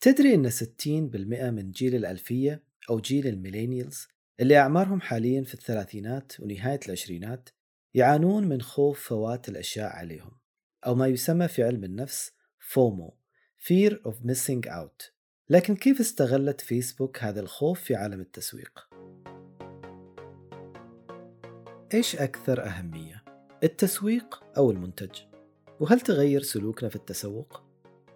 تدري أن 60% من جيل الألفية أو جيل ال millennials اللي أعمارهم حاليا في الثلاثينات ونهاية العشرينات يعانون من خوف فوات الأشياء عليهم أو ما يسمى في علم النفس FOMO Fear of Missing Out لكن كيف استغلت فيسبوك هذا الخوف في عالم التسويق؟ إيش أكثر أهمية؟ التسويق أو المنتج؟ وهل تغير سلوكنا في التسوق؟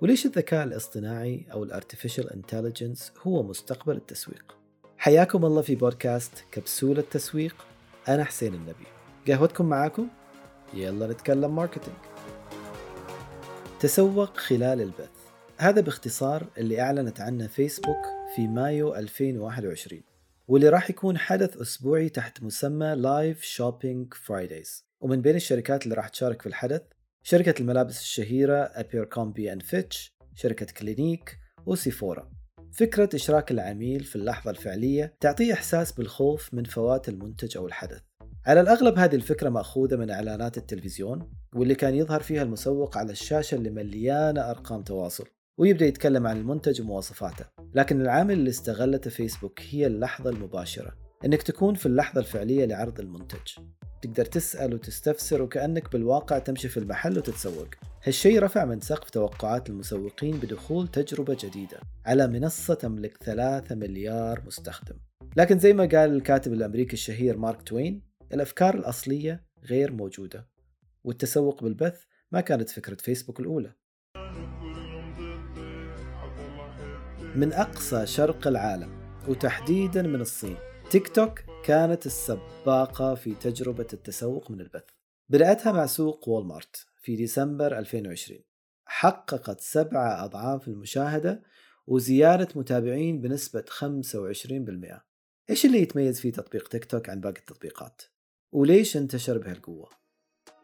وليش الذكاء الاصطناعي أو ال artificial intelligence هو مستقبل التسويق؟ حياكم الله في بودكاست كبسولة تسويق. أنا حسين النبي. قهوتكم معاكم؟ يلا نتكلم marketing تسوق خلال البث. هذا باختصار اللي أعلنت عنه فيسبوك في مايو 2021 واللي راح يكون حدث أسبوعي تحت مسمى Live Shopping Fridays ومن بين الشركات اللي راح تشارك في الحدث شركة الملابس الشهيرة أبيركومبي أند فيتش شركة كلينيك وسيفورا فكرة إشراك العميل في اللحظة الفعلية تعطيه إحساس بالخوف من فوات المنتج أو الحدث. على الأغلب هذه الفكرة مأخوذة من إعلانات التلفزيون واللي كان يظهر فيها المسوق على الشاشة اللي مليانة أرقام تواصل ويبدأ يتكلم عن المنتج ومواصفاته. لكن العامل اللي استغلته فيسبوك هي اللحظة المباشرة إنك تكون في اللحظة الفعلية لعرض المنتج. تقدر تسأل وتستفسر وكأنك بالواقع تمشي في المحل وتتسوق. هالشيء رفع من سقف توقعات المسوقين بدخول تجربة جديدة على منصة تملك 3 مليار مستخدم. لكن زي ما قال الكاتب الأمريكي الشهير مارك توين الأفكار الأصلية غير موجودة والتسوق بالبث ما كانت فكرة فيسبوك الأولى. من أقصى شرق العالم وتحديدا من الصين تيك توك كانت السباقة في تجربة التسوق من البث بدأتها مع سوق وولمارت في ديسمبر 2020 حققت سبعة أضعاف المشاهدة وزيادة متابعين بنسبة 25% إيش اللي يتميز فيه تطبيق تيك توك عن باقي التطبيقات؟ وليش انتشر بهالقوة؟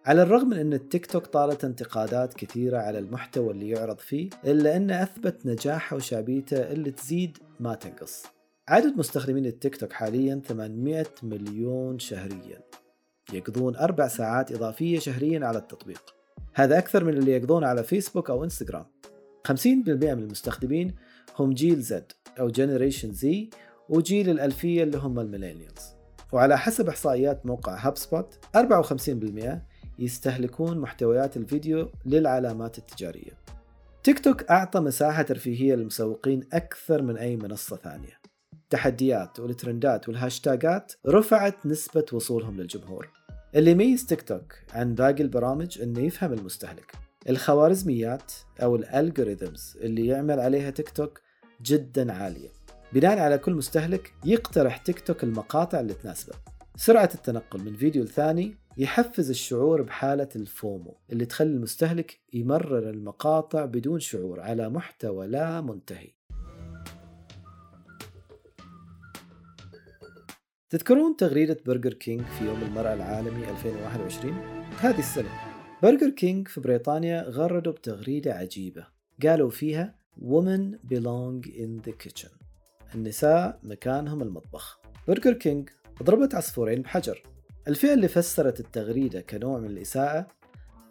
على الرغم من أن التيك توك طالت انتقادات كثيرة على المحتوى اللي يعرض فيه إلا أنه أثبت نجاحه وشعبيته اللي تزيد ما تنقص عدد مستخدمين التيك توك حاليا 800 مليون شهريا. يقضون أربع ساعات إضافية شهريا على التطبيق. هذا أكثر من اللي يقضون على فيسبوك أو إنستغرام. 50% من المستخدمين هم جيل Z أو generation Z وجيل الألفية اللي هم ال millennials. وعلى حسب إحصائيات موقع هاب سبوت 54% يستهلكون محتويات الفيديو للعلامات التجارية. تيك توك أعطى مساحة ترفيهية للمسوقين أكثر من أي منصة ثانية. التحديات والترندات والهاشتاجات رفعت نسبة وصولهم للجمهور. اللي يميز تيك توك عن باقي البرامج إنه يفهم المستهلك. الخوارزميات أو ال algorithms اللي يعمل عليها تيك توك جدا عالية. بناء على كل مستهلك يقترح تيك توك المقاطع اللي تناسبه. سرعة التنقل من فيديو لثاني يحفز الشعور بحالة ال FOMO اللي تخلي المستهلك يمرر المقاطع بدون شعور على محتوى لا منتهي. تذكرون تغريدة برجر كينج في يوم المرأة العالمي 2021 هذه السنة. برجر كينج في بريطانيا غردوا بتغريدة عجيبة. قالوا فيها Women belong in the kitchen. النساء مكانهم المطبخ. برجر كينج ضربت عصفورين بحجر. الفئة اللي فسرت التغريدة كنوع من الإساءة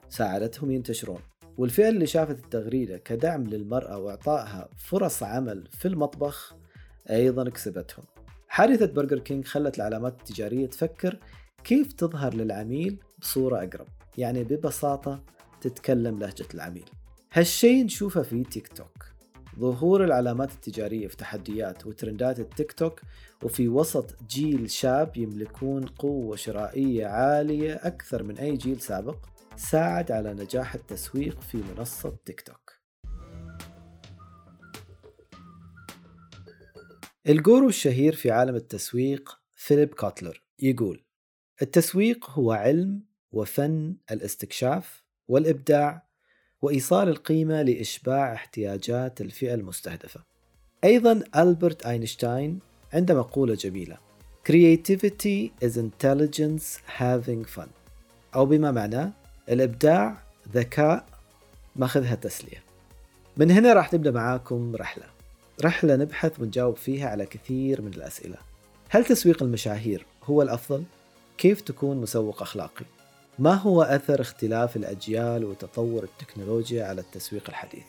ساعدتهم ينتشرون. والفئة اللي شافت التغريدة كدعم للمرأة وإعطائها فرص عمل في المطبخ أيضا كسبتهم. حادثة برجر كينج خلت العلامات التجارية تفكر كيف تظهر للعميل بصورة أقرب يعني ببساطة تتكلم لهجة العميل. هالشي نشوفه في تيك توك. ظهور العلامات التجارية في تحديات وترندات التيك توك وفي وسط جيل شاب يملكون قوة شرائية عالية أكثر من أي جيل سابق ساعد على نجاح التسويق في منصة تيك توك. ال guru الشهير في عالم التسويق فيليب كوتلر يقول التسويق هو علم وفن الاستكشاف والإبداع وإيصال القيمة لإشباع احتياجات الفئة المستهدفة. أيضا ألبرت أينشتاين عنده مقولة جميلة Creativity is intelligence having fun. أو بما معناه الإبداع ذكاء ماخذ تسلية. من هنا راح نبدأ معاكم رحلة. رحلة نبحث ونجاوب فيها على كثير من الأسئلة هل تسويق المشاهير هو الأفضل؟ كيف تكون مسوق أخلاقي؟ ما هو أثر اختلاف الأجيال وتطور التكنولوجيا على التسويق الحديث؟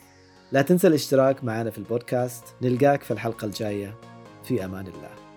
لا تنسى الاشتراك معنا في البودكاست نلقاك في الحلقة الجاية في أمان الله